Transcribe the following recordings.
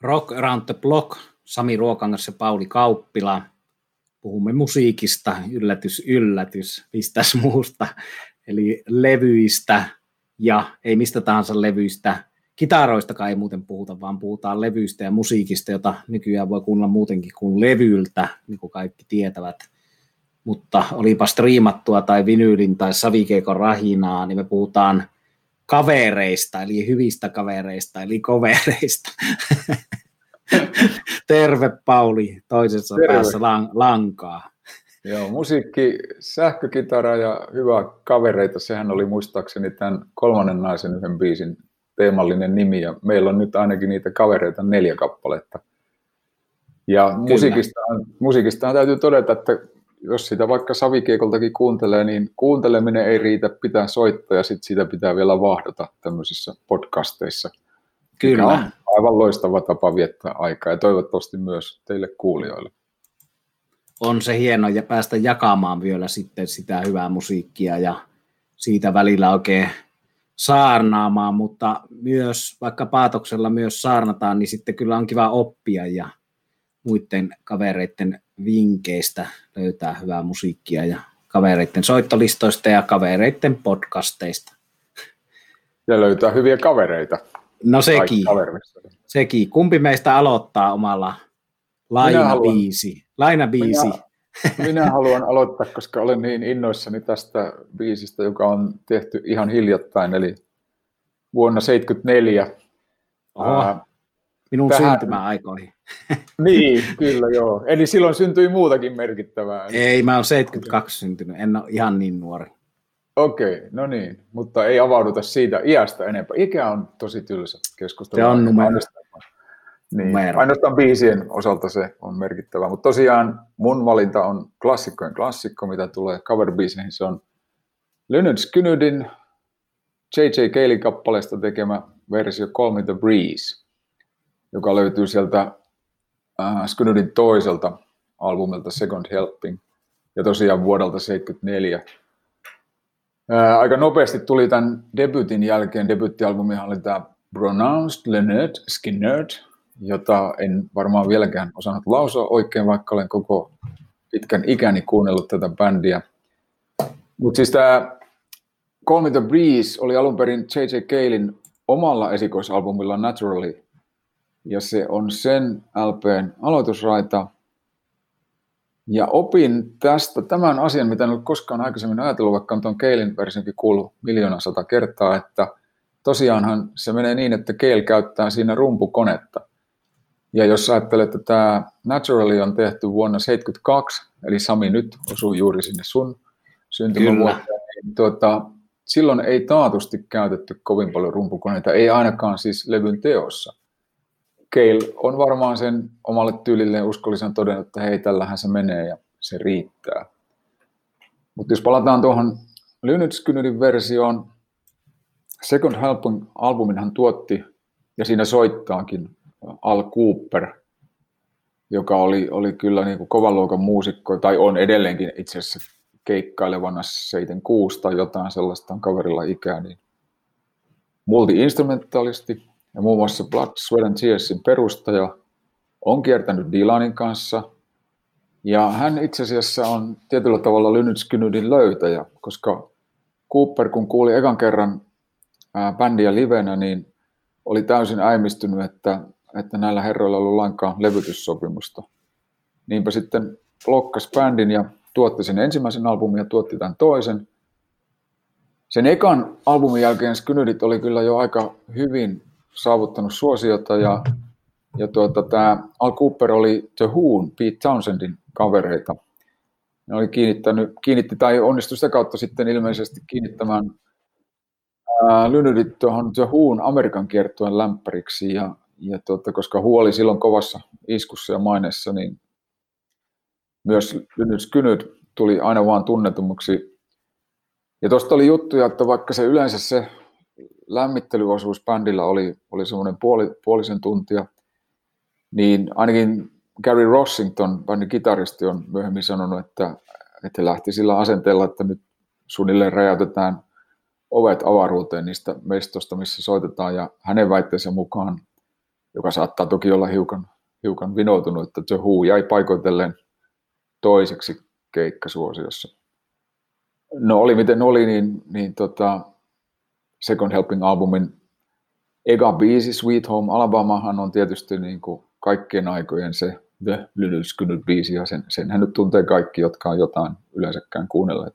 Rock Around the Block, Sami Ruokangas ja Pauli Kauppila. Puhumme musiikista, yllätys, yllätys, mistäs muusta. Eli levyistä ja ei mistä tahansa levyistä. Kitaroistakaan ei muuten puhuta, vaan puhutaan levyistä ja musiikista, jota nykyään voi kuunnella muutenkin kuin levyltä, niin kuin kaikki tietävät. Mutta olipa striimattua tai vinyylin tai savikeikon rahinaa, niin me puhutaan kavereista, eli hyvistä kavereista, eli kovereista. Terve Pauli, toisessa Terve. päässä lang- lankaa. Joo, musiikki, sähkökitara ja hyvä kavereita, sehän oli muistaakseni tämän kolmannen naisen yhden biisin teemallinen nimi, ja meillä on nyt ainakin niitä kavereita neljä kappaletta. Ja musiikista, musiikista täytyy todeta, että jos sitä vaikka savikiekoltakin kuuntelee, niin kuunteleminen ei riitä, pitää soittaa ja sitten siitä pitää vielä vahdata tämmöisissä podcasteissa. Kyllä. on aivan loistava tapa viettää aikaa ja toivottavasti myös teille kuulijoille. On se hieno ja päästä jakamaan vielä sitten sitä hyvää musiikkia ja siitä välillä oikein saarnaamaan, mutta myös vaikka paatoksella myös saarnataan, niin sitten kyllä on kiva oppia ja muiden kavereiden vinkkeistä löytää hyvää musiikkia ja kavereiden soittolistoista ja kavereiden podcasteista. Ja löytää hyviä kavereita. No sekin. Sekin. Kumpi meistä aloittaa omalla lainabiisi? Lainabiisi. Minä, minä haluan aloittaa, koska olen niin innoissani tästä biisistä, joka on tehty ihan hiljattain, eli vuonna 1974. Oho, minun tähän... syntymäaikoihin. niin, kyllä joo. Eli silloin syntyi muutakin merkittävää. Ei, mä oon 72 syntynyt, en ole ihan niin nuori. Okei, okay, no niin, mutta ei avauduta siitä iästä enempää. Ikä on tosi tylsä keskustelu. Se on numero. Niin, numero. ainoastaan biisien osalta se on merkittävä, mutta tosiaan mun valinta on klassikkojen klassikko, mitä tulee cover se on Leonard Skynydin J.J. Keilin kappaleesta tekemä versio Call Me The Breeze, joka löytyy sieltä äh, Skynydin toiselta albumilta Second Helping, ja tosiaan vuodelta 1974 aika nopeasti tuli tämän debutin jälkeen, debyttialbumihan oli tämä Pronounced Leonard Skinner, jota en varmaan vieläkään osannut lausua oikein, vaikka olen koko pitkän ikäni kuunnellut tätä bändiä. Mutta siis tämä Call Me The Breeze oli alun perin J.J. Keilin omalla esikoisalbumilla Naturally, ja se on sen LPn aloitusraita, ja opin tästä tämän asian, mitä en ole koskaan aikaisemmin ajatellut, vaikka on tuon Keilin versionkin kuullut miljoona sata kertaa, että tosiaanhan se menee niin, että Keil käyttää siinä rumpukonetta. Ja jos ajattelet, että tämä Naturally on tehty vuonna 1972, eli Sami nyt osuu juuri sinne sun syntymävuoteen, niin tuota, silloin ei taatusti käytetty kovin paljon rumpukoneita, ei ainakaan siis levyn teossa. Keil on varmaan sen omalle tyylilleen uskollisen todennut, että hei, tällähän se menee ja se riittää. Mutta jos palataan tuohon Lynyrd versioon, Second Helping albumin hän tuotti ja siinä soittaakin Al Cooper, joka oli, oli kyllä niin kuin kovan luokan muusikko, tai on edelleenkin itse asiassa keikkailevana 76 tai jotain sellaista on kaverilla ikää, niin multi-instrumentalisti, ja muun muassa Blood, Sweat and Tearsin perustaja on kiertänyt Dylanin kanssa. Ja hän itse asiassa on tietyllä tavalla Lynyrd löytäjä, koska Cooper, kun kuuli ekan kerran bändiä livenä, niin oli täysin äimistynyt, että, että näillä herroilla ei ollut lainkaan levytyssopimusta. Niinpä sitten blokkas bändin ja tuotti sen ensimmäisen albumin ja tuotti tämän toisen. Sen ekan albumin jälkeen Skynyrit oli kyllä jo aika hyvin saavuttanut suosiota ja, ja tuota, tämä Al Cooper oli The Whoon, Pete Townsendin kavereita. Ne oli kiinnittänyt, kiinnitti tai onnistui sitä kautta sitten ilmeisesti kiinnittämään Lynyrdit tuohon The Whoon Amerikan kiertueen lämpäriksi ja, ja tuota, koska huoli silloin kovassa iskussa ja maineessa, niin myös Lynyrd Skynyrd tuli aina vaan tunnetummaksi. Ja tuosta oli juttuja, että vaikka se yleensä se lämmittelyosuus bändillä oli, oli semmoinen puoli, puolisen tuntia, niin ainakin Gary Rossington, bändin kitaristi, on myöhemmin sanonut, että, että lähti sillä asenteella, että nyt suunnilleen räjäytetään ovet avaruuteen niistä mestosta, missä soitetaan, ja hänen väitteensä mukaan joka saattaa toki olla hiukan, hiukan vinoutunut, että The Who jäi paikoitellen toiseksi keikkasuosiossa. No oli miten oli, niin, niin tota, Second Helping albumin eka biisi Sweet Home Alabamahan on tietysti niin kuin kaikkien aikojen se The Lylyl biisi, ja sen, senhän nyt tuntee kaikki, jotka on jotain yleensäkään kuunnelleet.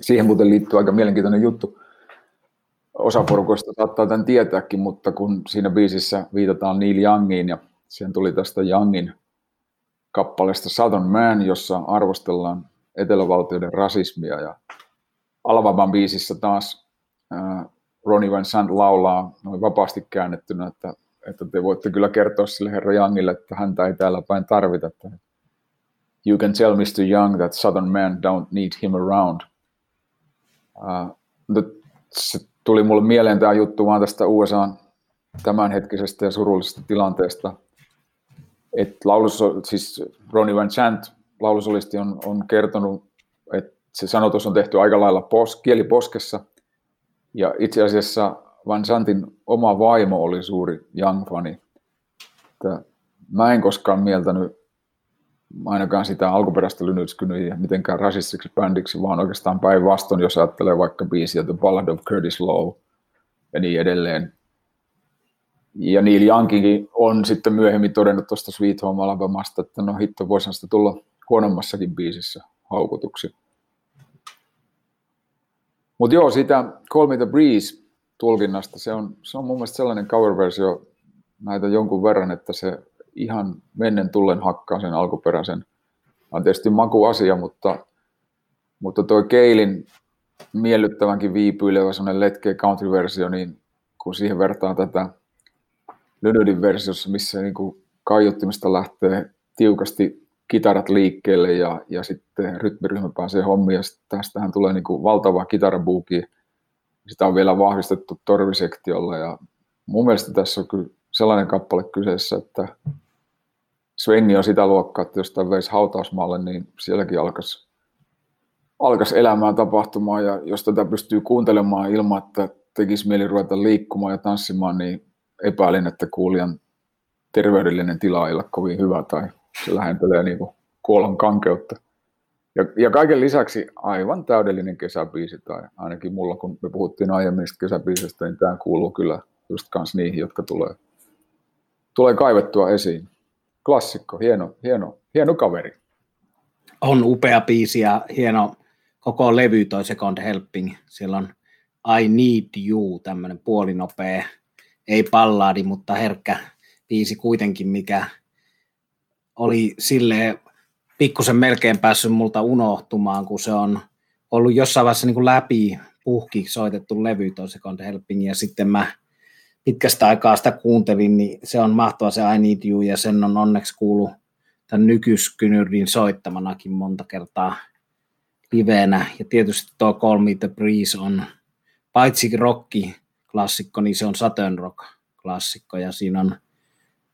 Siihen muuten liittyy aika mielenkiintoinen juttu. Osa porukoista saattaa tämän tietääkin, mutta kun siinä biisissä viitataan Neil Youngiin, ja siihen tuli tästä Youngin kappaleesta Southern Man, jossa arvostellaan etelävaltioiden rasismia, ja Alvaban biisissä taas Ronnie Van Sant laulaa noin vapaasti käännettynä, että että te voitte kyllä kertoa sille herra Youngille, että häntä ei täällä päin tarvita. Että you can tell Mr. Young that southern men don't need him around. Uh, se tuli mulle mieleen tämä juttu vaan tästä USA tämänhetkisestä ja surullisesta tilanteesta. Et laulus, siis Ronnie Van Chant, laulusolisti, on, on kertonut, että se sanotus on tehty aika lailla pos, kieliposkessa. Ja itse asiassa Van Santin oma vaimo oli suuri Young-fani. Mä en koskaan mieltänyt ainakaan sitä alkuperäistä Lynytskynyä mitenkään rasistiksi bändiksi, vaan oikeastaan päinvastoin, jos ajattelee vaikka biisiä The Ballad of Curtis Lowe ja niin edelleen. Ja Neil Youngkin on sitten myöhemmin todennut tuosta Sweet Home Alabamasta, että no hitto, voisihan sitä tulla huonommassakin biisissä haukutuksi. Mutta joo, sitä Call Me The Breeze tulkinnasta. Se on, se on mun mielestä sellainen cover-versio näitä jonkun verran, että se ihan mennen tullen hakkaa sen alkuperäisen. On tietysti makuasia, mutta, mutta toi Keilin miellyttävänkin viipyilevä sellainen letkeä country-versio, niin kun siihen vertaa tätä Lynydin versiossa, missä niin kuin kaiuttimista lähtee tiukasti kitarat liikkeelle ja, ja sitten rytmiryhmä pääsee hommiin. Ja tästähän tulee niin kuin valtava kitarabuuki sitä on vielä vahvistettu torvisektiolla. Ja mun mielestä tässä on kyllä sellainen kappale kyseessä, että Svengi on sitä luokkaa, että jos tämä veisi hautausmaalle, niin sielläkin alkaisi, alkaisi elämään tapahtumaan. Ja jos tätä pystyy kuuntelemaan ilman, että tekisi mieli ruveta liikkumaan ja tanssimaan, niin epäilin, että kuulijan terveydellinen tila ei ole kovin hyvä tai se lähentelee niin kuolon kankeutta. Ja, ja kaiken lisäksi aivan täydellinen kesäbiisi, tai ainakin mulla, kun me puhuttiin aiemmin kesäbiisistä, niin tämä kuuluu kyllä just kans niihin, jotka tulee, tulee kaivettua esiin. Klassikko, hieno, hieno, hieno kaveri. On upea biisi ja hieno koko levy toi Second Helping. Siellä on I Need You, tämmöinen puolinopea, ei pallaadi, mutta herkkä biisi kuitenkin, mikä oli silleen pikkusen melkein päässyt multa unohtumaan, kun se on ollut jossain vaiheessa niin kuin läpi puhki soitettu levy toi Second Helping, ja sitten mä pitkästä aikaa sitä kuuntelin, niin se on mahtava se I Need You, ja sen on onneksi kuulu tämän nykyskynyrdin soittamanakin monta kertaa liveenä, ja tietysti tuo Call Me The Breeze on paitsi rocki klassikko, niin se on Saturn Rock klassikko, ja siinä on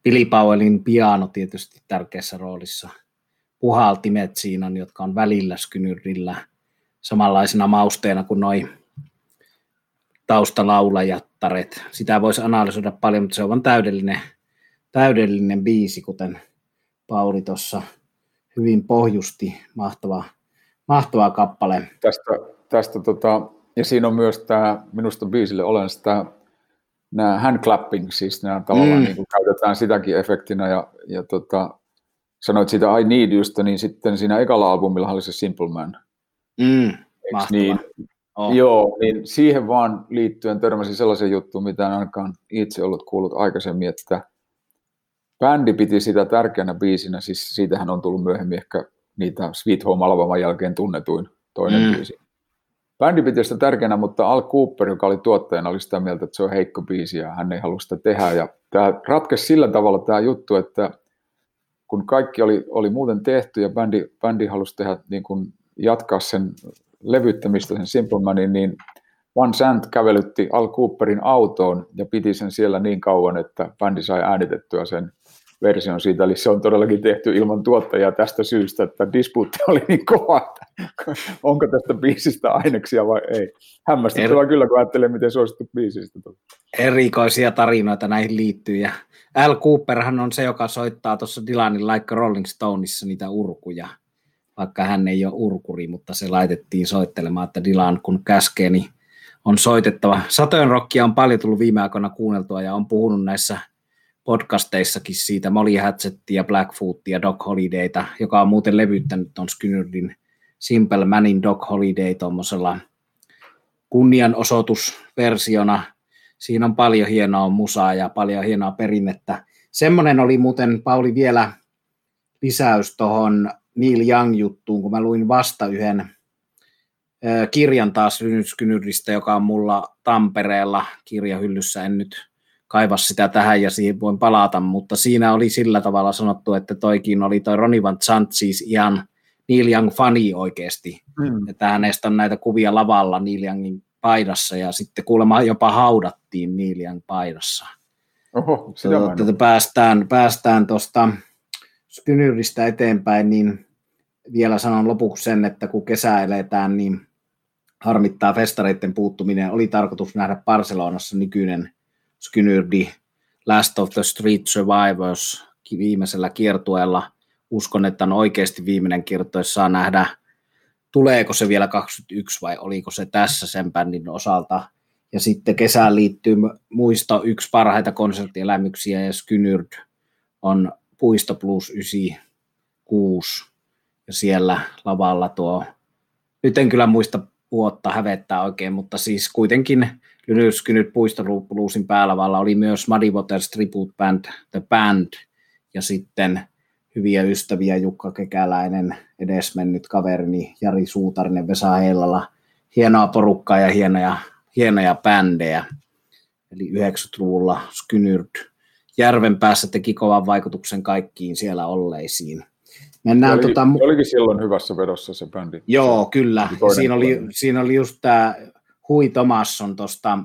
Billy Powellin piano tietysti tärkeässä roolissa – puhaltimet siinä on, jotka on välillä skynyrillä samanlaisena mausteena kuin noin taustalaulajattaret. Sitä voisi analysoida paljon, mutta se on vain täydellinen, täydellinen biisi, kuten Pauli tuossa hyvin pohjusti. Mahtava, mahtava kappale. Tästä, tästä tota, ja siinä on myös tämä, minusta biisille olen sitä nämä hand clapping, siis nämä tavallaan mm. niin kuin käytetään sitäkin efektinä ja, ja tota, sanoit sitä I Need Yousta, niin sitten siinä ekalla albumilla oli se Simple Man. Mm, niin? Oh. Joo, niin siihen vaan liittyen törmäsin sellaisen juttuun, mitä en ainakaan itse ollut kuullut aikaisemmin, että bändi piti sitä tärkeänä biisinä, siis siitähän on tullut myöhemmin ehkä niitä Sweet Home Alabama jälkeen tunnetuin toinen mm. biisi. Bändi piti sitä tärkeänä, mutta Al Cooper, joka oli tuottajana, oli sitä mieltä, että se on heikko biisi ja hän ei halua sitä tehdä. Ja tämä ratkesi sillä tavalla tämä juttu, että kun kaikki oli, oli muuten tehty ja bändi, bändi halusi tehdä, niin kuin jatkaa sen levyttämistä, sen Simple Manin, niin Van Sant kävelytti Al Cooperin autoon ja piti sen siellä niin kauan, että bändi sai äänitettyä sen version siitä, eli se on todellakin tehty ilman tuottajaa tästä syystä, että dispuutti oli niin kova, että onko tästä biisistä aineksia vai ei. Hämmästyttävää er... kyllä, kun ajattelee, miten suosittu biisistä tuli. Erikoisia tarinoita näihin liittyy, ja Al Cooperhan on se, joka soittaa tuossa Dylanin Like Rolling Stoneissa niitä urkuja, vaikka hän ei ole urkuri, mutta se laitettiin soittelemaan, että Dylan kun käskee, niin on soitettava. Satojen rockia on paljon tullut viime aikoina kuunneltua ja on puhunut näissä podcasteissakin siitä Molly Hatchettia, Blackfootia Doc Holidayta, joka on muuten levyttänyt tuon Skynyrdin Simple Manin Doc Holiday tuommoisella kunnianosoitusversiona. Siinä on paljon hienoa musaa ja paljon hienoa perinnettä. Semmoinen oli muuten, Pauli, vielä lisäys tuohon Neil Young-juttuun, kun mä luin vasta yhden kirjan taas Skynyrdistä, joka on mulla Tampereella kirjahyllyssä. En nyt kaiva sitä tähän ja siihen voin palata, mutta siinä oli sillä tavalla sanottu, että toikin oli toi Ronnie Van Zant siis ihan Neil Young fani oikeasti, mm. että hänestä on näitä kuvia lavalla Neil Youngin paidassa ja sitten kuulemma jopa haudattiin Neil Young paidassa. Oho, sitä tuota, päästään, päästään tuosta Skynyristä eteenpäin, niin vielä sanon lopuksi sen, että kun kesä eletään, niin harmittaa festareiden puuttuminen. Oli tarkoitus nähdä Barcelonassa nykyinen Skynyrdi Last of the Street Survivors viimeisellä kiertueella. Uskon, että on oikeasti viimeinen kiertue, saa nähdä, tuleeko se vielä 21 vai oliko se tässä sen bändin osalta. Ja sitten kesään liittyy muisto yksi parhaita konserttielämyksiä ja Skynyrd on Puisto Plus 96 ja siellä lavalla tuo, nyt en kyllä muista vuotta hävettää oikein, mutta siis kuitenkin Lynyrskynyt puistoluusin päälavalla oli myös Muddy Waters Tribute Band, The Band, ja sitten hyviä ystäviä Jukka Kekäläinen, edesmennyt kaverini Jari Suutarinen, Vesa Heilala, hienoa porukkaa ja hienoja, hienoja bändejä. Eli 90-luvulla Skynyrd järven päässä teki kovan vaikutuksen kaikkiin siellä olleisiin. Mennään, oli, tota, olikin silloin hyvässä vedossa se bändi. Joo, kyllä. Siinä oli, siinä oli just tämä Hui Thomasson tuosta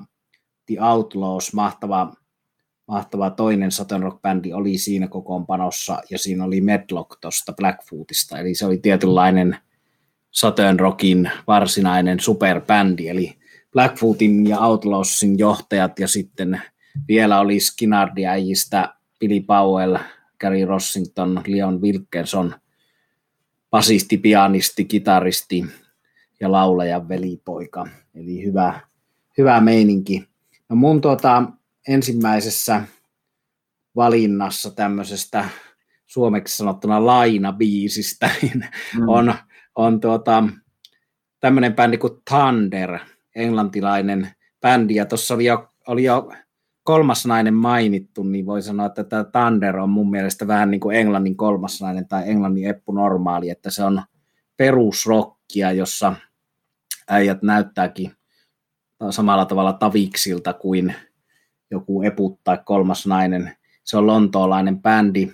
The Outlaws, mahtava, mahtava toinen Southern Rock-bändi oli siinä kokoonpanossa, ja siinä oli Medlock tuosta Blackfootista, eli se oli tietynlainen Southern Rockin varsinainen superbändi, eli Blackfootin ja Outlawsin johtajat, ja sitten vielä oli Skinardi-äijistä Billy Powell, Gary Rossington, Leon Wilkinson, basisti, pianisti, kitaristi ja laulajan velipoika. Eli hyvä, hyvä meininki. No mun tuota, ensimmäisessä valinnassa tämmöisestä suomeksi sanottuna lainabiisistä niin mm. on, on tuota, tämmöinen bändi kuin Thunder, englantilainen bändi, ja tuossa oli jo, oli jo kolmas nainen mainittu, niin voi sanoa, että tämä Thunder on mun mielestä vähän niin kuin englannin kolmas nainen tai englannin eppu normaali, että se on perusrokkia, jossa äijät näyttääkin samalla tavalla taviksilta kuin joku eput tai kolmas nainen. Se on lontoolainen bändi.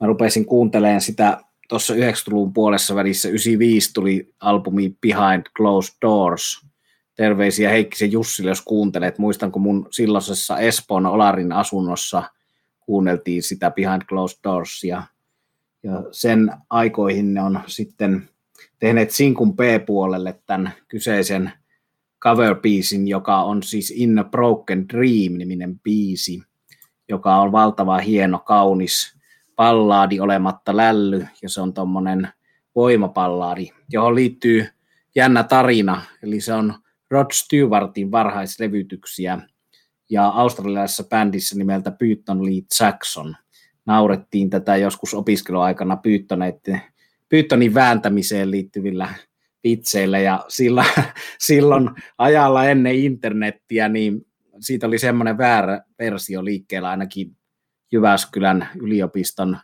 Mä rupesin kuuntelemaan sitä tuossa 90-luvun puolessa välissä, 95 tuli albumi Behind Closed Doors. Terveisiä Heikkisen Jussille, jos kuuntelet. Muistan, kun mun silloisessa Espoon Olarin asunnossa kuunneltiin sitä Behind Closed Doors. Ja, ja sen aikoihin ne on sitten tehneet Sinkun P-puolelle tämän kyseisen cover joka on siis In a Broken Dream-niminen biisi, joka on valtava hieno, kaunis pallaadi olematta lälly, ja se on tuommoinen voimapallaadi, johon liittyy jännä tarina, eli se on Rod Stewartin varhaislevytyksiä, ja australialaisessa bändissä nimeltä Python Lee Jackson. Naurettiin tätä joskus opiskeluaikana Pythonin vääntämiseen liittyvillä vitseillä ja sillä, silloin ajalla ennen internettiä, niin siitä oli semmoinen väärä versio liikkeellä ainakin Jyväskylän yliopiston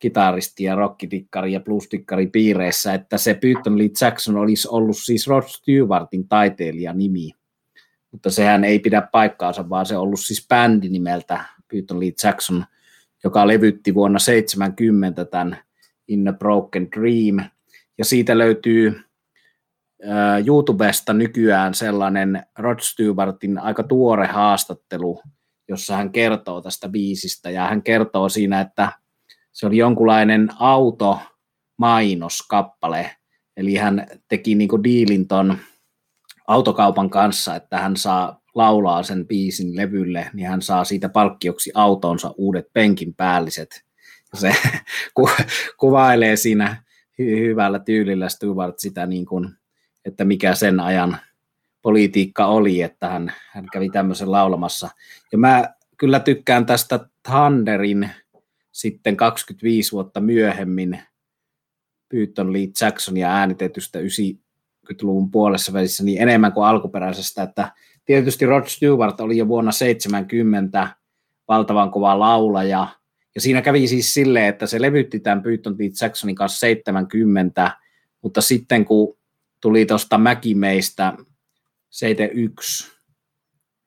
kitaristi ja rockitikkari ja bluestikkari piireissä, että se Python Lee Jackson olisi ollut siis Rod Stewartin taiteilijanimi, mutta sehän ei pidä paikkaansa, vaan se on ollut siis bändi nimeltä Python Lee Jackson, joka levytti vuonna 70 tämän In a Broken Dream, ja siitä löytyy YouTubesta nykyään sellainen Rod Stewartin aika tuore haastattelu, jossa hän kertoo tästä biisistä. Ja hän kertoo siinä, että se oli jonkunlainen automainoskappale, eli hän teki niin diilin ton autokaupan kanssa, että hän saa laulaa sen biisin levylle, niin hän saa siitä palkkioksi autonsa uudet penkin päälliset. Se ku, kuvailee siinä hy- hyvällä tyylillä Stewart sitä, niin kuin, että mikä sen ajan politiikka oli, että hän, hän kävi tämmöisen laulamassa. Ja mä kyllä tykkään tästä Thunderin sitten 25 vuotta myöhemmin Pyyton Lee Jacksonia äänitetystä 90-luvun puolessa välissä niin enemmän kuin alkuperäisestä, että tietysti Rod Stewart oli jo vuonna 70 valtavan kova laulaja, ja siinä kävi siis silleen, että se levytti tämän Pyyton Lee Jacksonin kanssa 70, mutta sitten kun tuli tuosta Mäkimeistä 71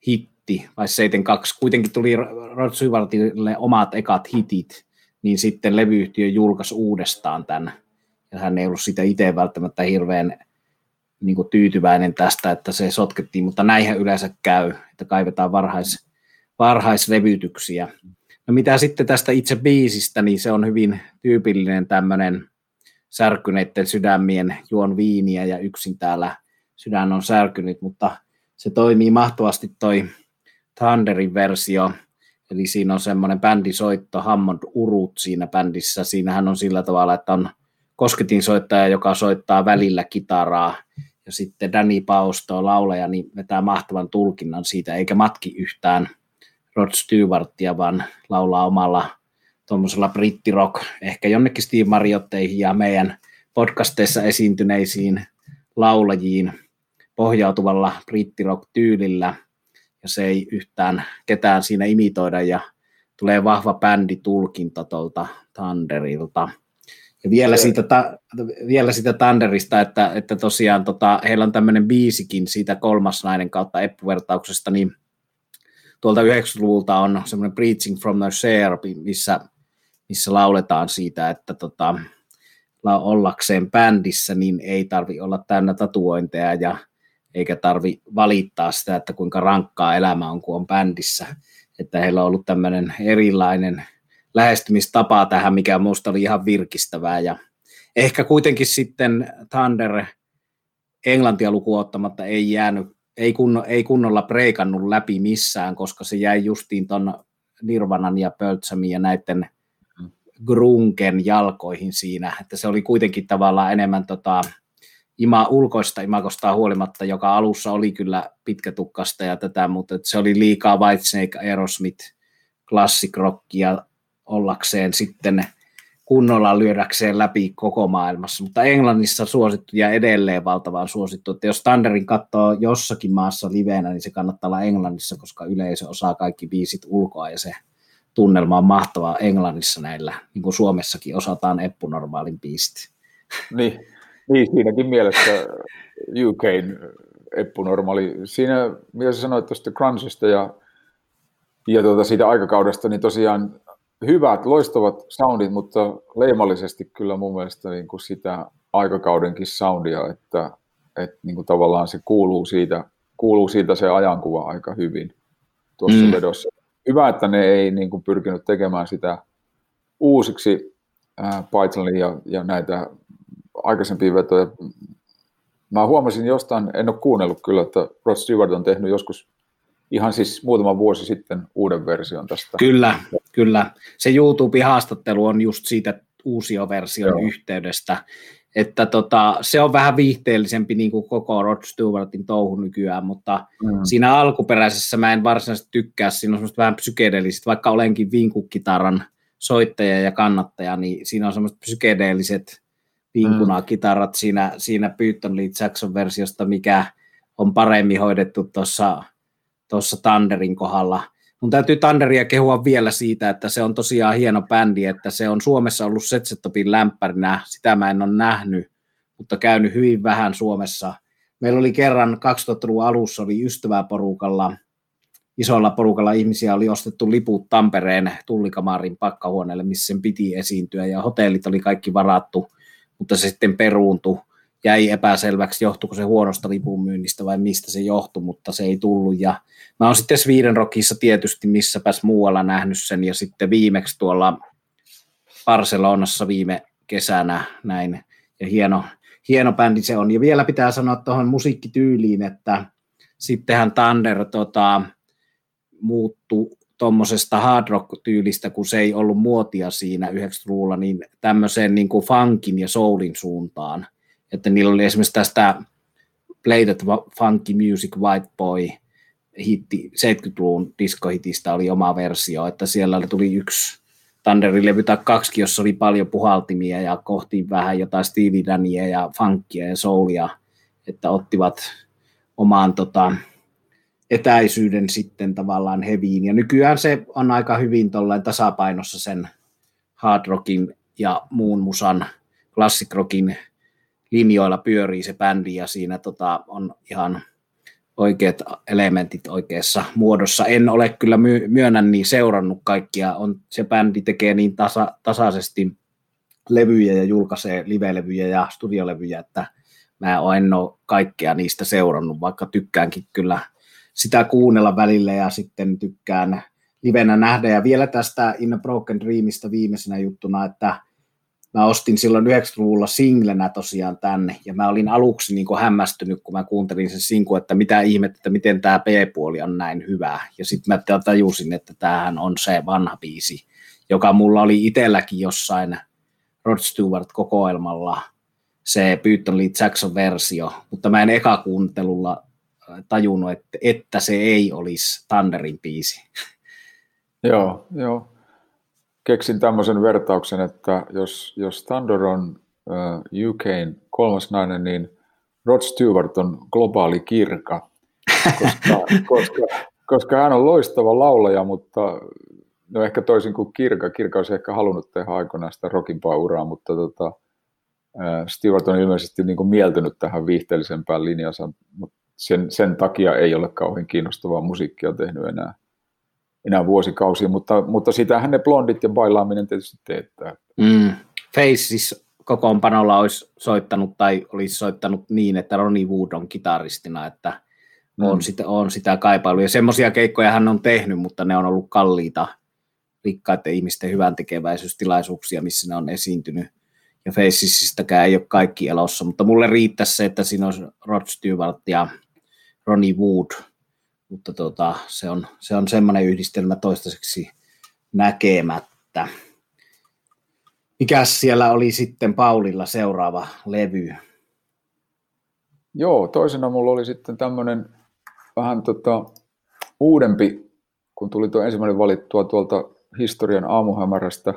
hitti, vai 72, kuitenkin tuli Rod Stewartille omat ekat hitit, niin sitten levyyhtiö julkaisi uudestaan tämän, ja hän ei ollut sitä itse välttämättä hirveän niin kuin tyytyväinen tästä, että se sotkettiin, mutta näinhän yleensä käy, että kaivetaan varhais, varhaislevytyksiä. No mitä sitten tästä itse biisistä, niin se on hyvin tyypillinen tämmöinen särkyneiden sydämien juon viiniä ja yksin täällä sydän on särkynyt, mutta se toimii mahtavasti toi Thunderin versio, eli siinä on semmoinen bändisoitto, Hammond Urut siinä bändissä, siinähän on sillä tavalla, että on kosketinsoittaja, joka soittaa välillä kitaraa, ja sitten Danny Pausto, laulaja, niin vetää mahtavan tulkinnan siitä, eikä matki yhtään Rod Stewartia, vaan laulaa omalla tuommoisella brittirock, ehkä jonnekin Steve Mariotteihin ja meidän podcasteissa esiintyneisiin laulajiin pohjautuvalla brittirock-tyylillä, ja se ei yhtään ketään siinä imitoida, ja tulee vahva bänditulkinta tuolta Thunderilta. Ja vielä siitä, ta, vielä siitä Thunderista, että, että tosiaan tota, heillä on tämmöinen biisikin siitä kolmas nainen kautta eppuvertauksesta, niin tuolta 90-luvulta on semmoinen Preaching from the Share, missä, missä lauletaan siitä, että tota, ollakseen bändissä, niin ei tarvi olla täynnä tatuointeja ja eikä tarvi valittaa sitä, että kuinka rankkaa elämä on, kun on bändissä. Että heillä on ollut tämmöinen erilainen lähestymistapa tähän, mikä minusta oli ihan virkistävää. Ja ehkä kuitenkin sitten Thunder englantia lukuun ottamatta ei jäänyt, ei, kunno, ei kunnolla preikannut läpi missään, koska se jäi justiin ton Nirvanan ja Pöltsämin ja näiden grunken jalkoihin siinä, että se oli kuitenkin tavallaan enemmän tota, ima, ulkoista imakosta huolimatta, joka alussa oli kyllä pitkätukkasta ja tätä, mutta se oli liikaa Whitesnake, Aerosmith, classic rockia ollakseen sitten kunnolla lyödäkseen läpi koko maailmassa, mutta Englannissa suosittu ja edelleen valtavan suosittu, että jos Thunderin katsoo jossakin maassa liveenä, niin se kannattaa olla Englannissa, koska yleisö osaa kaikki biisit ulkoa ja se tunnelma on mahtavaa Englannissa näillä, niin kuin Suomessakin osataan eppunormaalin biisit. Niin, niin siinäkin mielessä UK eppunormaali. Siinä, mitä sä sanoit tuosta crunchista ja, ja tuota siitä aikakaudesta, niin tosiaan hyvät, loistavat soundit, mutta leimallisesti kyllä mun mielestä niin kuin sitä aikakaudenkin soundia, että, että niin kuin tavallaan se kuuluu siitä, kuuluu siitä se ajankuva aika hyvin tuossa mm. vedossa. Hyvä, että ne ei niin kuin pyrkinyt tekemään sitä uusiksi äh, ja, ja näitä aikaisempia vetoja. Mä huomasin jostain, en ole kuunnellut kyllä, että Rod Stewart on tehnyt joskus ihan siis muutama vuosi sitten uuden version tästä. Kyllä, kyllä. Se YouTube-haastattelu on just siitä uusioversion Joo. yhteydestä, että tota, se on vähän viihteellisempi niin kuin koko Rod Stewartin touhu nykyään, mutta mm. siinä alkuperäisessä mä en varsinaisesti tykkää, siinä on semmoista vähän psykedeelliset, vaikka olenkin vinkukkitaran soittaja ja kannattaja, niin siinä on semmoiset psykedeelliset vinkunakitarat mm. siinä, siinä Pyyton Lee Jackson versiosta, mikä on paremmin hoidettu tuossa tuossa Thunderin kohdalla. Mun täytyy Thunderia kehua vielä siitä, että se on tosiaan hieno bändi, että se on Suomessa ollut Setsetopin lämpärinä, sitä mä en ole nähnyt, mutta käynyt hyvin vähän Suomessa. Meillä oli kerran 2000-luvun alussa oli ystäväporukalla, isolla porukalla ihmisiä oli ostettu liput Tampereen tullikamarin pakkahuoneelle, missä sen piti esiintyä, ja hotellit oli kaikki varattu, mutta se sitten peruuntui jäi epäselväksi, johtuiko se huonosta lipun myynnistä vai mistä se johtui, mutta se ei tullut. Ja mä oon sitten Sweden Rockissa tietysti missäpäs muualla nähnyt sen, ja sitten viimeksi tuolla Barcelonassa viime kesänä näin, ja hieno, hieno bändi se on. Ja vielä pitää sanoa tuohon musiikkityyliin, että sittenhän Thunder tota, muuttui tuommoisesta hard rock-tyylistä, kun se ei ollut muotia siinä 90-luvulla, niin tämmöiseen niin kuin funkin ja soulin suuntaan. Että niillä oli esimerkiksi tästä Play That Funky Music White Boy hitti, 70-luvun diskohitistä oli oma versio, että siellä tuli yksi Thunderin levy tai kaksi, jossa oli paljon puhaltimia ja kohti vähän jotain stiilidäniä ja funkia ja soulia, että ottivat omaan tota, etäisyyden sitten tavallaan heviin. Ja nykyään se on aika hyvin tasapainossa sen hard rockin ja muun musan classic rockin linjoilla pyörii se bändi ja siinä tota, on ihan oikeat elementit oikeassa muodossa. En ole kyllä my- myönnän niin seurannut kaikkia. On, se bändi tekee niin tasa, tasaisesti levyjä ja julkaisee live-levyjä ja studiolevyjä, että mä en ole kaikkea niistä seurannut, vaikka tykkäänkin kyllä sitä kuunnella välillä ja sitten tykkään livenä nähdä. Ja vielä tästä In a Broken Dreamista viimeisenä juttuna, että mä ostin silloin 90-luvulla singlenä tosiaan tänne, ja mä olin aluksi niin hämmästynyt, kun mä kuuntelin sen sinku, että mitä ihmettä, että miten tämä B-puoli on näin hyvä. Ja sitten mä tajusin, että tämähän on se vanha biisi, joka mulla oli itselläkin jossain Rod Stewart-kokoelmalla, se Pyytton Lee Jackson-versio, mutta mä en eka kuuntelulla äh, tajunnut, että, että se ei olisi Thunderin biisi. Joo, joo keksin tämmöisen vertauksen, että jos, jos Thunder on uh, UKn kolmas nainen, niin Rod Stewart on globaali kirka, koska, koska, koska hän on loistava laulaja, mutta no ehkä toisin kuin Kirka. Kirka olisi ehkä halunnut tehdä aikoinaan sitä rockimpaa uraa, mutta tota, Stewart on ilmeisesti niin kuin mieltynyt tähän viihteellisempään linjansa, mutta sen, sen takia ei ole kauhean kiinnostavaa musiikkia tehnyt enää enää vuosikausia, mutta, mutta sitähän ne blondit ja bailaaminen tietysti teettää. Mm. Faces kokoonpanolla olisi soittanut tai olisi soittanut niin, että Ronnie Wood on kitaristina, että mm. on, sitä, on sitä kaipailu. Ja semmoisia keikkoja hän on tehnyt, mutta ne on ollut kalliita rikkaiden ihmisten hyvän tekeväisyystilaisuuksia, missä ne on esiintynyt. Ja Facesistäkään ei ole kaikki elossa, mutta mulle riittäisi se, että siinä olisi Rod Stewart ja Ronnie Wood – mutta tota, se, on, se on semmoinen yhdistelmä toistaiseksi näkemättä. Mikäs siellä oli sitten Paulilla seuraava levy? Joo, toisena mulla oli sitten tämmöinen vähän tota, uudempi, kun tuli tuo ensimmäinen valittua tuolta historian aamuhämärästä,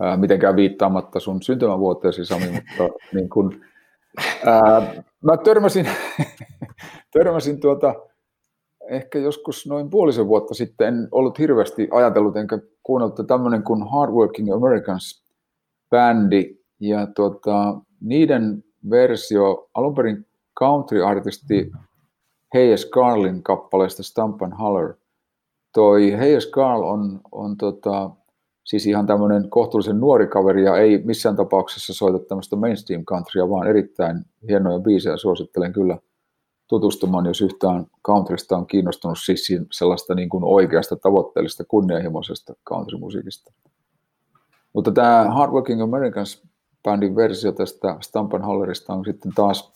ää, mitenkään viittaamatta sun syntymävuoteesi Sami, mutta niin kun, ää, mä törmäsin, törmäsin tuota, ehkä joskus noin puolisen vuotta sitten en ollut hirveästi ajatellut enkä kuunnellut tämmöinen kuin Hardworking Americans bändi ja tuota, niiden versio alun perin country-artisti Hayes Carlin kappaleesta Stump and Holler. Toi Hayes Carl on, on tota, siis ihan tämmöinen kohtuullisen nuori kaveri ja ei missään tapauksessa soita tämmöistä mainstream countrya, vaan erittäin hienoja biisejä suosittelen kyllä – tutustumaan, jos yhtään countrysta on kiinnostunut siis sellaista niin kuin oikeasta tavoitteellista kunnianhimoisesta countrymusiikista. Mutta tämä Hardworking Americans bändin versio tästä Stampan Hallerista on sitten taas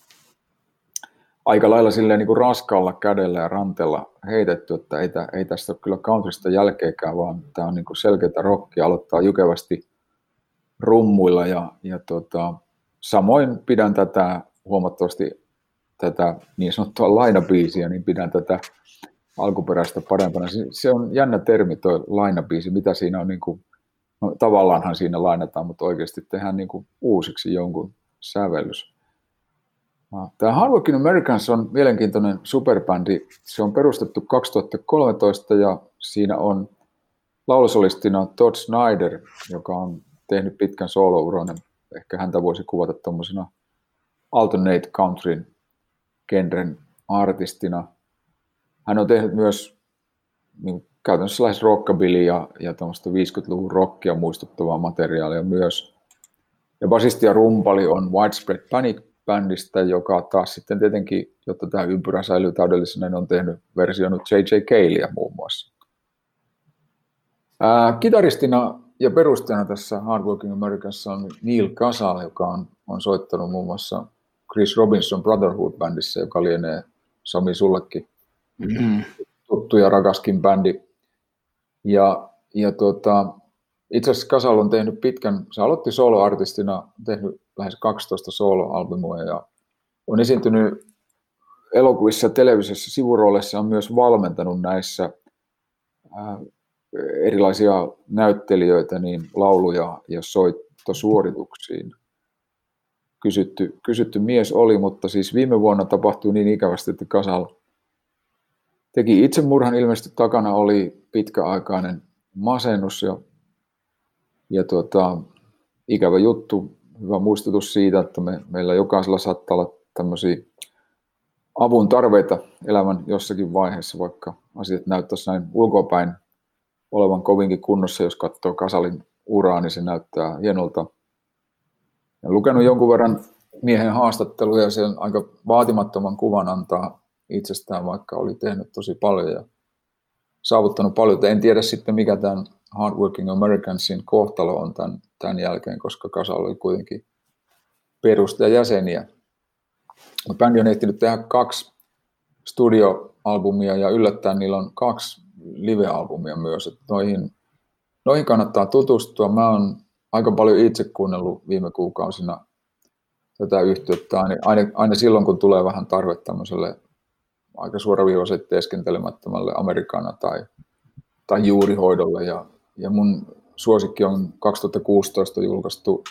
aika lailla silleen niin kuin raskaalla kädellä ja ranteella heitetty, että ei, ei tästä ole kyllä countrysta jälkeekään, vaan tämä on niin kuin selkeätä rockia, aloittaa jukevasti rummuilla ja, ja tota, samoin pidän tätä huomattavasti tätä niin sanottua lainabiisiä, niin pidän tätä alkuperäistä parempana. Se on jännä termi tuo lainabiisi, mitä siinä on, niin kuin, no, tavallaanhan siinä lainataan, mutta oikeasti tehdään niin kuin uusiksi jonkun sävellys. Tämä Hardworking Americans on mielenkiintoinen superbändi. Se on perustettu 2013 ja siinä on laulusolistina Todd Snyder, joka on tehnyt pitkän soolouran. Ehkä häntä voisi kuvata tuommoisena alternate countryn genren artistina. Hän on tehnyt myös niin käytännössä lähes rockabilly ja, ja 50-luvun rockia muistuttavaa materiaalia myös. Ja basisti ja rumpali on Widespread Panic bändistä, joka taas sitten tietenkin, jotta tämä ympyrä säilyy täydellisenä, niin on tehnyt versionut J.J. Caleä muun muassa. Ää, kitaristina ja perustajana tässä Hard Working Americassa on Neil Casal, joka on, on soittanut muun muassa Chris Robinson Brotherhood-bändissä, joka lienee Sami sullekin mm-hmm. tuttu ja rakaskin bändi. Ja, ja tuota, itse asiassa Casal on tehnyt pitkän, se aloitti soloartistina, tehnyt lähes 12 soloalbumia ja on esiintynyt elokuvissa ja televisiossa sivurooleissa on myös valmentanut näissä erilaisia näyttelijöitä niin lauluja ja soittosuorituksiin. Kysytty, kysytty mies oli, mutta siis viime vuonna tapahtui niin ikävästi, että Kasal teki itsemurhan. Ilmeisesti takana oli pitkäaikainen masennus ja, ja tuota, ikävä juttu, hyvä muistutus siitä, että me, meillä jokaisella saattaa olla tämmöisiä avun tarveita elämän jossakin vaiheessa, vaikka asiat näyttäisi näin ulkopäin olevan kovinkin kunnossa, jos katsoo Kasalin uraa, niin se näyttää hienolta. Olen lukenut jonkun verran miehen haastatteluja ja sen aika vaatimattoman kuvan antaa itsestään, vaikka oli tehnyt tosi paljon ja saavuttanut paljon. En tiedä sitten, mikä tämän Hardworking Americansin kohtalo on tämän, tämän jälkeen, koska Kasal oli kuitenkin perustajajäseniä. Bändi on ehtinyt tehdä kaksi studioalbumia ja yllättäen niillä on kaksi live-albumia myös. Että noihin, noihin kannattaa tutustua. Mä oon aika paljon itse kuunnellut viime kuukausina tätä yhteyttä aina, aina, aina silloin, kun tulee vähän tarve tämmöiselle aika suoraviivaisesti teeskentelemättömälle amerikana tai, tai juurihoidolle. Ja, ja mun suosikki on 2016 julkaistu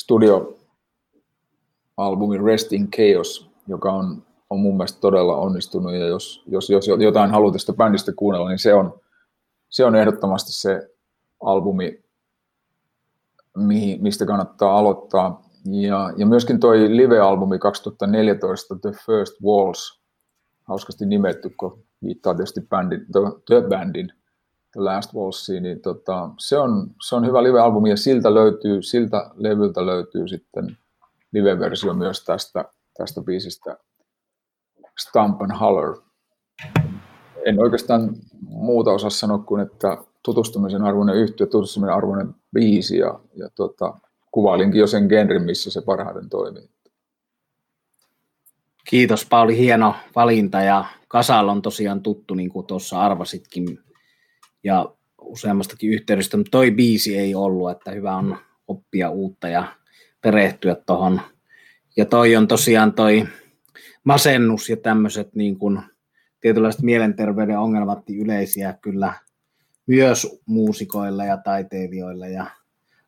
studioalbumi Rest in Chaos, joka on on mun mielestä todella onnistunut ja jos, jos, jos jotain haluaa tästä bändistä kuunnella, niin se on, se on ehdottomasti se albumi, mihin, mistä kannattaa aloittaa. Ja, ja myöskin toi live-albumi 2014, The First Walls, hauskasti nimetty, kun viittaa tietysti bändin, The, Bandin The Last Wallsiin, niin tota, se, on, se on hyvä live-albumi ja siltä löytyy, siltä levyltä löytyy sitten live-versio myös tästä, tästä biisistä Stump and Holler. En oikeastaan muuta osaa sanoa kuin, että tutustumisen arvoinen yhtiö, tutustumisen arvoinen biisi ja, ja tota, kuvailinkin jo sen genrin, missä se parhaiten toimii. Kiitos Pauli, hieno valinta ja Kasal on tosiaan tuttu, niin kuin tuossa arvasitkin ja useammastakin yhteydestä, mutta toi biisi ei ollut, että hyvä on oppia uutta ja perehtyä tuohon. Ja toi on tosiaan toi masennus ja tämmöiset niin kuin, tietynlaiset mielenterveyden ongelmat niin yleisiä kyllä myös muusikoille ja taiteilijoille ja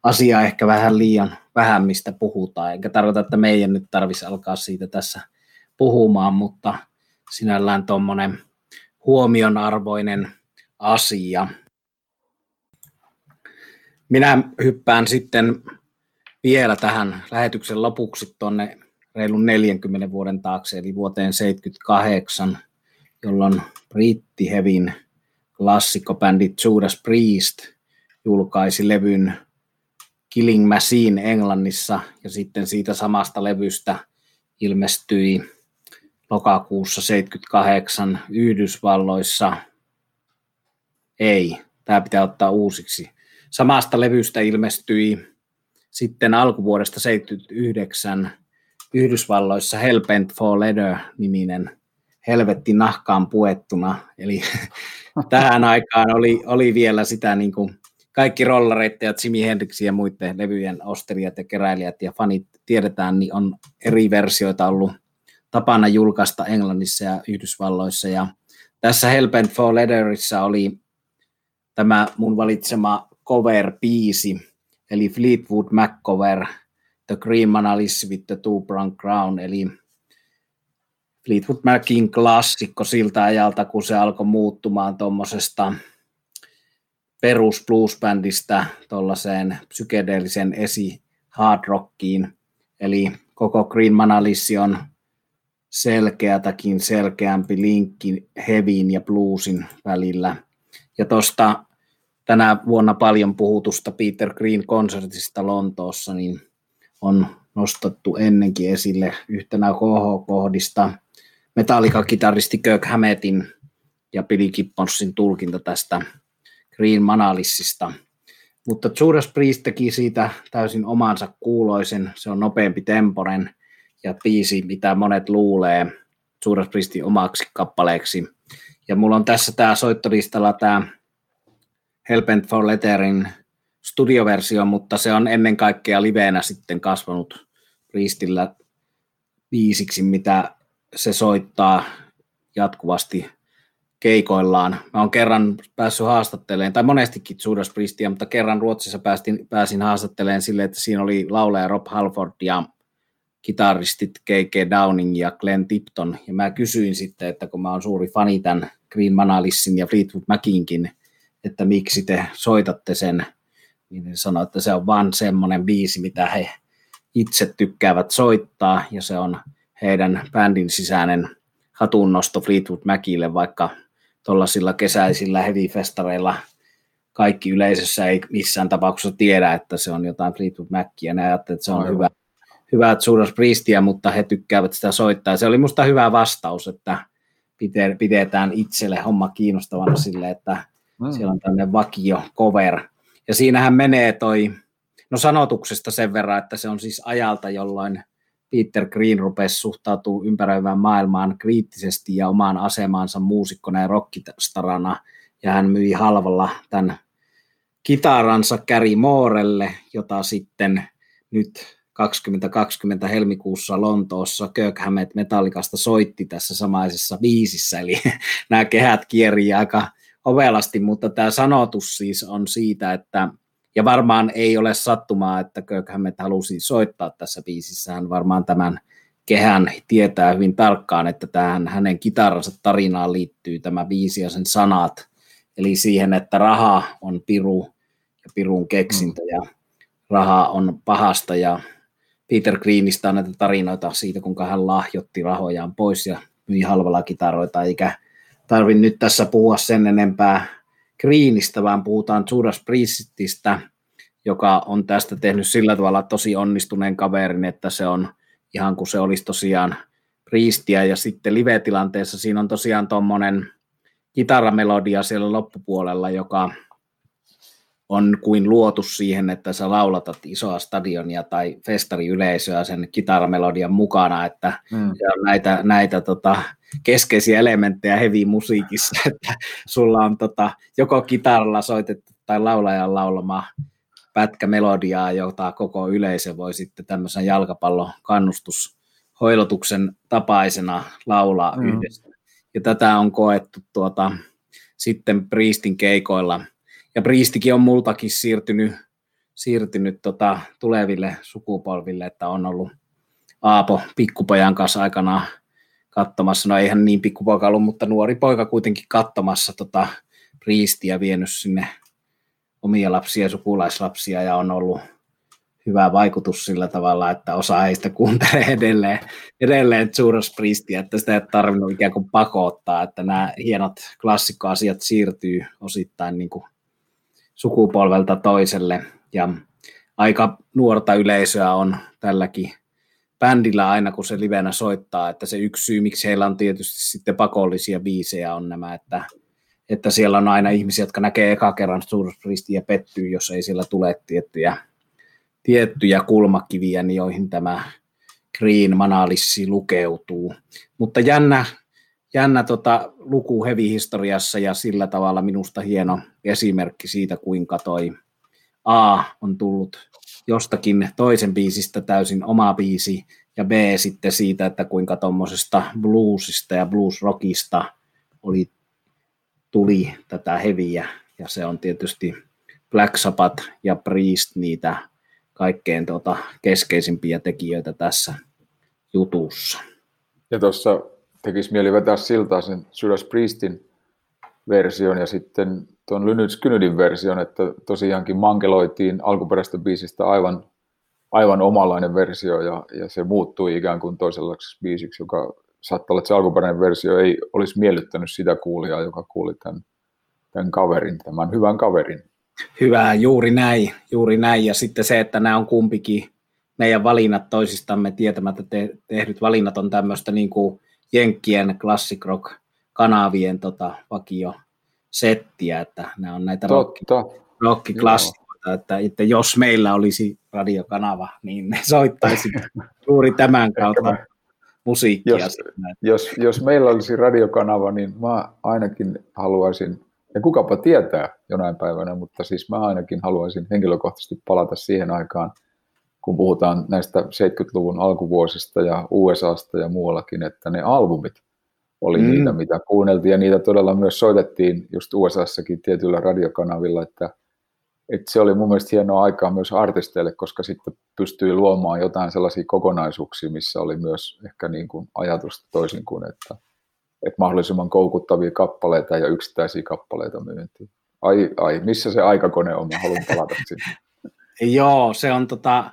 asia ehkä vähän liian vähän, mistä puhutaan. Enkä tarkoita, että meidän nyt tarvitsisi alkaa siitä tässä puhumaan, mutta sinällään tuommoinen huomionarvoinen asia. Minä hyppään sitten vielä tähän lähetyksen lopuksi tuonne reilun 40 vuoden taakse, eli vuoteen 78, jolloin brittihevin klassikkobändi Judas Priest julkaisi levyn Killing Machine Englannissa, ja sitten siitä samasta levystä ilmestyi lokakuussa 78 Yhdysvalloissa. Ei, tämä pitää ottaa uusiksi. Samasta levystä ilmestyi sitten alkuvuodesta 79 Yhdysvalloissa Hellbent for Leather-niminen helvetti nahkaan puettuna. Eli tähän aikaan oli, oli vielä sitä niin kuin kaikki rollareittajat, Jimi Hendrixin ja muiden levyjen ostelijat ja keräilijät ja fanit tiedetään, niin on eri versioita ollut tapana julkaista Englannissa ja Yhdysvalloissa. Ja tässä Hellbent for Leatherissa oli tämä mun valitsema cover-biisi, eli Fleetwood Mac cover – The Green Analysis with the Two Brown Crown, eli Fleetwood Macin klassikko siltä ajalta, kun se alkoi muuttumaan tuommoisesta perus bluesbändistä tuollaiseen psykedeellisen esi hard rockiin. Eli koko Green Manalissi on selkeätäkin selkeämpi linkki hevin ja bluesin välillä. Ja tuosta tänä vuonna paljon puhutusta Peter Green konsertista Lontoossa, niin on nostettu ennenkin esille yhtenä KH-kohdista. Metallica-kitaristi Kirk Hammettin ja Billy Gibbonsin tulkinta tästä Green Manalissista. mutta Judas Priest teki siitä täysin omansa kuuloisen, se on nopeampi temporen ja biisi, mitä monet luulee Judas Priestin omaksi kappaleeksi. Ja mulla on tässä tämä soittolistalla tämä Helpent for Letterin studioversio, mutta se on ennen kaikkea liveenä sitten kasvanut Priestillä biisiksi, mitä se soittaa jatkuvasti keikoillaan. Mä oon kerran päässyt haastattelemaan, tai monestikin Judas Priestia, mutta kerran Ruotsissa päästin, pääsin haastattelemaan sille, että siinä oli laulaja Rob Halford ja kitaristit K.K. Downing ja Glenn Tipton. Ja mä kysyin sitten, että kun mä oon suuri fani tämän Green Manalissin ja Fleetwood Mackinkin, että miksi te soitatte sen, niin sanoi, että se on vaan semmoinen biisi, mitä he itse tykkäävät soittaa, ja se on heidän bändin sisäinen hatunnosto Fleetwood Macille, vaikka tuollaisilla kesäisillä heavy-festareilla kaikki yleisössä ei missään tapauksessa tiedä, että se on jotain Fleetwood Mackia. Ne ajattelevat, että se on hyvä, hyvä Judas Priestia, mutta he tykkäävät sitä soittaa. Se oli musta hyvä vastaus, että pidetään itselle homma kiinnostavana sille, että mm. siellä on tämmöinen vakio cover. Ja siinähän menee toi, no sanotuksesta sen verran, että se on siis ajalta, jolloin Peter Green rupesi suhtautumaan ympäröivään maailmaan kriittisesti ja omaan asemaansa muusikkona ja rockistarana, ja hän myi halvalla tämän kitaransa Gary Moorelle, jota sitten nyt 2020 helmikuussa Lontoossa Kirk Hammett Metallikasta soitti tässä samaisessa biisissä, eli nämä kehät kierii aika ovelasti, mutta tämä sanotus siis on siitä, että ja varmaan ei ole sattumaa, että Kirk Hammett halusi soittaa tässä biisissä. Hän varmaan tämän kehän tietää hyvin tarkkaan, että tähän hänen kitaransa tarinaan liittyy tämä biisi ja sen sanat. Eli siihen, että raha on piru ja pirun keksintö ja raha on pahasta ja Peter Greenistä on näitä tarinoita siitä, kuinka hän lahjotti rahojaan pois ja myi halvalla kitaroita, eikä tarvi nyt tässä puhua sen enempää Greenistä, vaan puhutaan Judas Priestistä, joka on tästä tehnyt sillä tavalla tosi onnistuneen kaverin, että se on ihan kuin se olisi tosiaan Priestiä, ja sitten live-tilanteessa siinä on tosiaan tuommoinen kitaramelodia siellä loppupuolella, joka on kuin luotu siihen, että sä laulatat isoa stadionia tai festariyleisöä sen kitaramelodian mukana, että mm. näitä, näitä tota, keskeisiä elementtejä heavy musiikissa, että sulla on tota, joko kitaralla soitettu tai laulajan laulama pätkä melodiaa, jota koko yleisö voi sitten tämmöisen jalkapallon kannustushoilotuksen tapaisena laulaa mm. yhdessä. Ja tätä on koettu tuota, sitten Priistin keikoilla – ja Priistikin on multakin siirtynyt, siirtynyt tota, tuleville sukupolville, että on ollut Aapo pikkupojan kanssa aikanaan katsomassa, no eihän niin pikkupoika ollut, mutta nuori poika kuitenkin katsomassa tota Priistiä vienyt sinne omia lapsia ja sukulaislapsia ja on ollut hyvä vaikutus sillä tavalla, että osa heistä kuuntelee edelleen, edelleen Judas että sitä ei tarvinnut ikään kuin pakottaa, että nämä hienot klassikkoasiat siirtyy osittain niin kuin sukupolvelta toiselle. Ja aika nuorta yleisöä on tälläkin bändillä aina, kun se livenä soittaa, että se yksi syy, miksi heillä on tietysti sitten pakollisia biisejä on nämä, että, että siellä on aina ihmisiä, jotka näkee eka kerran ja pettyy, jos ei siellä tule tiettyjä, tiettyjä kulmakiviä, niin joihin tämä Green Manalissi lukeutuu. Mutta jännä, jännä tota, luku heavy-historiassa ja sillä tavalla minusta hieno esimerkki siitä, kuinka toi A on tullut jostakin toisen biisistä täysin oma biisi, ja B sitten siitä, että kuinka tuommoisesta bluesista ja bluesrockista oli, tuli tätä heviä, ja se on tietysti Black Sabbath ja Priest niitä kaikkein tuota keskeisimpiä tekijöitä tässä jutussa. Ja tuossa tekisi mieli vetää siltaa sen Judas Priestin version ja sitten tuon Skynydin version, että tosiaankin mankeloitiin alkuperäistä biisistä aivan, aivan omanlainen versio ja, ja se muuttui ikään kuin toisenlaiseksi biisiksi, joka saattaa olla, että se alkuperäinen versio ei olisi miellyttänyt sitä kuulijaa, joka kuuli tämän, tämän kaverin, tämän hyvän kaverin. Hyvä, juuri näin, juuri näin. Ja sitten se, että nämä on kumpikin meidän valinnat toisistamme tietämättä te- tehdyt valinnat on tämmöistä niin kuin Jenkkien classic rock kanavien tota, vakio settiä, että nämä on näitä rock, rockiklassikoita, että, että jos meillä olisi radiokanava, niin ne soittaisi juuri tämän kautta musiikkia. Jos, jos, jos meillä olisi radiokanava, niin mä ainakin haluaisin, ja kukapa tietää jonain päivänä, mutta siis mä ainakin haluaisin henkilökohtaisesti palata siihen aikaan, kun puhutaan näistä 70-luvun alkuvuosista ja USAsta ja muuallakin, että ne albumit oli mm. niitä, mitä kuunneltiin, ja niitä todella myös soitettiin just USAssakin tietyillä radiokanavilla, että, että se oli mun mielestä hienoa aikaa myös artisteille, koska sitten pystyi luomaan jotain sellaisia kokonaisuuksia, missä oli myös ehkä niin kuin ajatusta toisin kuin, että, että mahdollisimman koukuttavia kappaleita ja yksittäisiä kappaleita myyntiin. Ai, ai, missä se aikakone on? Mä haluan palata sinne. Joo, se on tota,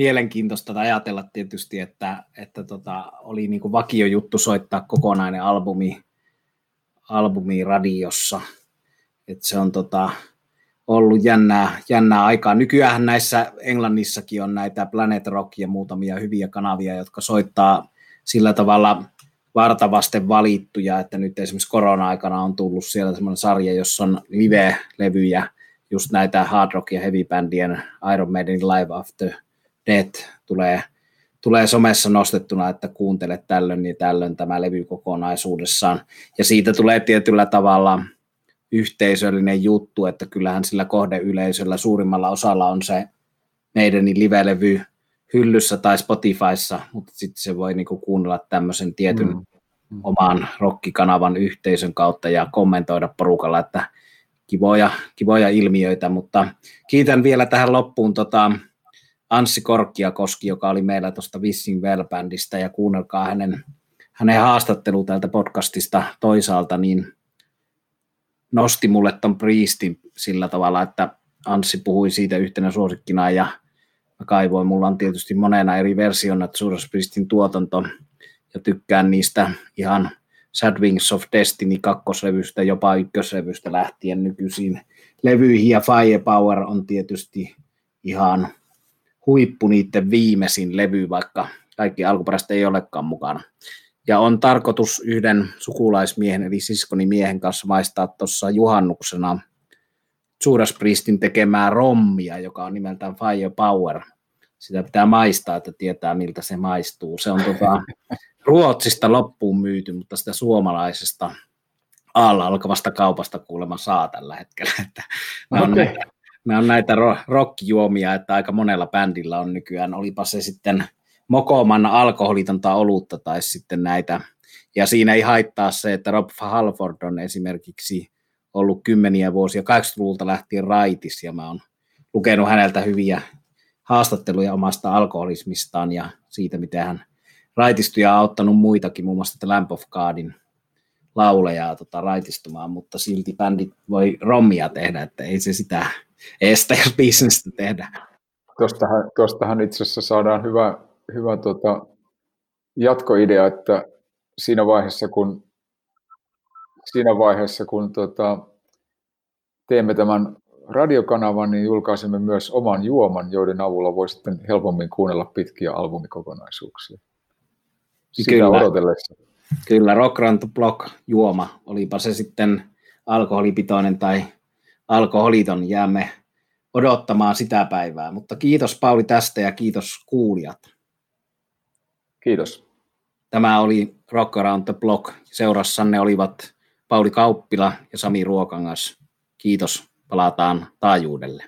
mielenkiintoista ajatella tietysti, että, että tota, oli niin kuin juttu soittaa kokonainen albumi, albumi radiossa. Et se on tota, ollut jännää, jännää aikaa. Nykyään näissä Englannissakin on näitä Planet Rock ja muutamia hyviä kanavia, jotka soittaa sillä tavalla vartavasten valittuja, että nyt esimerkiksi korona-aikana on tullut siellä semmoinen sarja, jossa on live-levyjä, just näitä hard rock ja heavy bandien Iron Maiden Live After Death tulee, tulee somessa nostettuna, että kuuntele tällöin ja tällöin tämä levy kokonaisuudessaan. Ja siitä tulee tietyllä tavalla yhteisöllinen juttu, että kyllähän sillä kohdeyleisöllä suurimmalla osalla on se meidän live-levy hyllyssä tai Spotifyssa, mutta sitten se voi niinku kuunnella tämmöisen tietyn mm. mm. oman rokkikanavan yhteisön kautta ja kommentoida porukalla, että kivoja, kivoja ilmiöitä, mutta kiitän vielä tähän loppuun tota, Anssi Korkkiakoski, joka oli meillä tuosta Vissing Well-bändistä, ja kuunnelkaa hänen, hänen haastattelu täältä podcastista toisaalta, niin nosti mulle ton Priestin sillä tavalla, että Anssi puhui siitä yhtenä suosikkina, ja mä kaivoin, mulla on tietysti monena eri versiona Judas Priestin tuotanto, ja tykkään niistä ihan Sad Wings of Destiny kakkoslevystä, jopa ykköslevystä lähtien nykyisiin levyihin, ja Firepower on tietysti ihan huippu niiden viimeisin levy, vaikka kaikki alkuperäistä ei olekaan mukana. Ja on tarkoitus yhden sukulaismiehen, eli siskoni miehen kanssa maistaa tuossa juhannuksena Judas Priestin tekemää rommia, joka on nimeltään Fire Power. Sitä pitää maistaa, että tietää miltä se maistuu. Se on tota, Ruotsista loppuun myyty, mutta sitä suomalaisesta alla alkavasta kaupasta kuulemma saa tällä hetkellä. Että okay. on nämä on näitä rokkijuomia, että aika monella bändillä on nykyään, olipa se sitten mokoman alkoholitonta olutta tai sitten näitä. Ja siinä ei haittaa se, että Rob Halford on esimerkiksi ollut kymmeniä vuosia, 80-luvulta lähtien raitis, ja mä oon lukenut häneltä hyviä haastatteluja omasta alkoholismistaan ja siitä, miten hän raitistui ja auttanut muitakin, muun muassa Lamp of Godin laulajaa tota, raitistumaan, mutta silti bändit voi rommia tehdä, että ei se sitä estä, jos bisnestä tehdään. Tuostahan, tuostahan itse asiassa saadaan hyvä, hyvä tota, jatkoidea, että siinä vaiheessa, kun, siinä vaiheessa, kun tota, teemme tämän radiokanavan, niin julkaisemme myös oman juoman, joiden avulla voi sitten helpommin kuunnella pitkiä albumikokonaisuuksia. Sitä Kyllä. odotellessa. Kyllä, Rock Run Block juoma, olipa se sitten alkoholipitoinen tai alkoholiton, jäämme odottamaan sitä päivää. Mutta kiitos Pauli tästä ja kiitos kuulijat. Kiitos. Tämä oli Rock Around the Block. Seurassanne olivat Pauli Kauppila ja Sami Ruokangas. Kiitos. Palataan taajuudelle.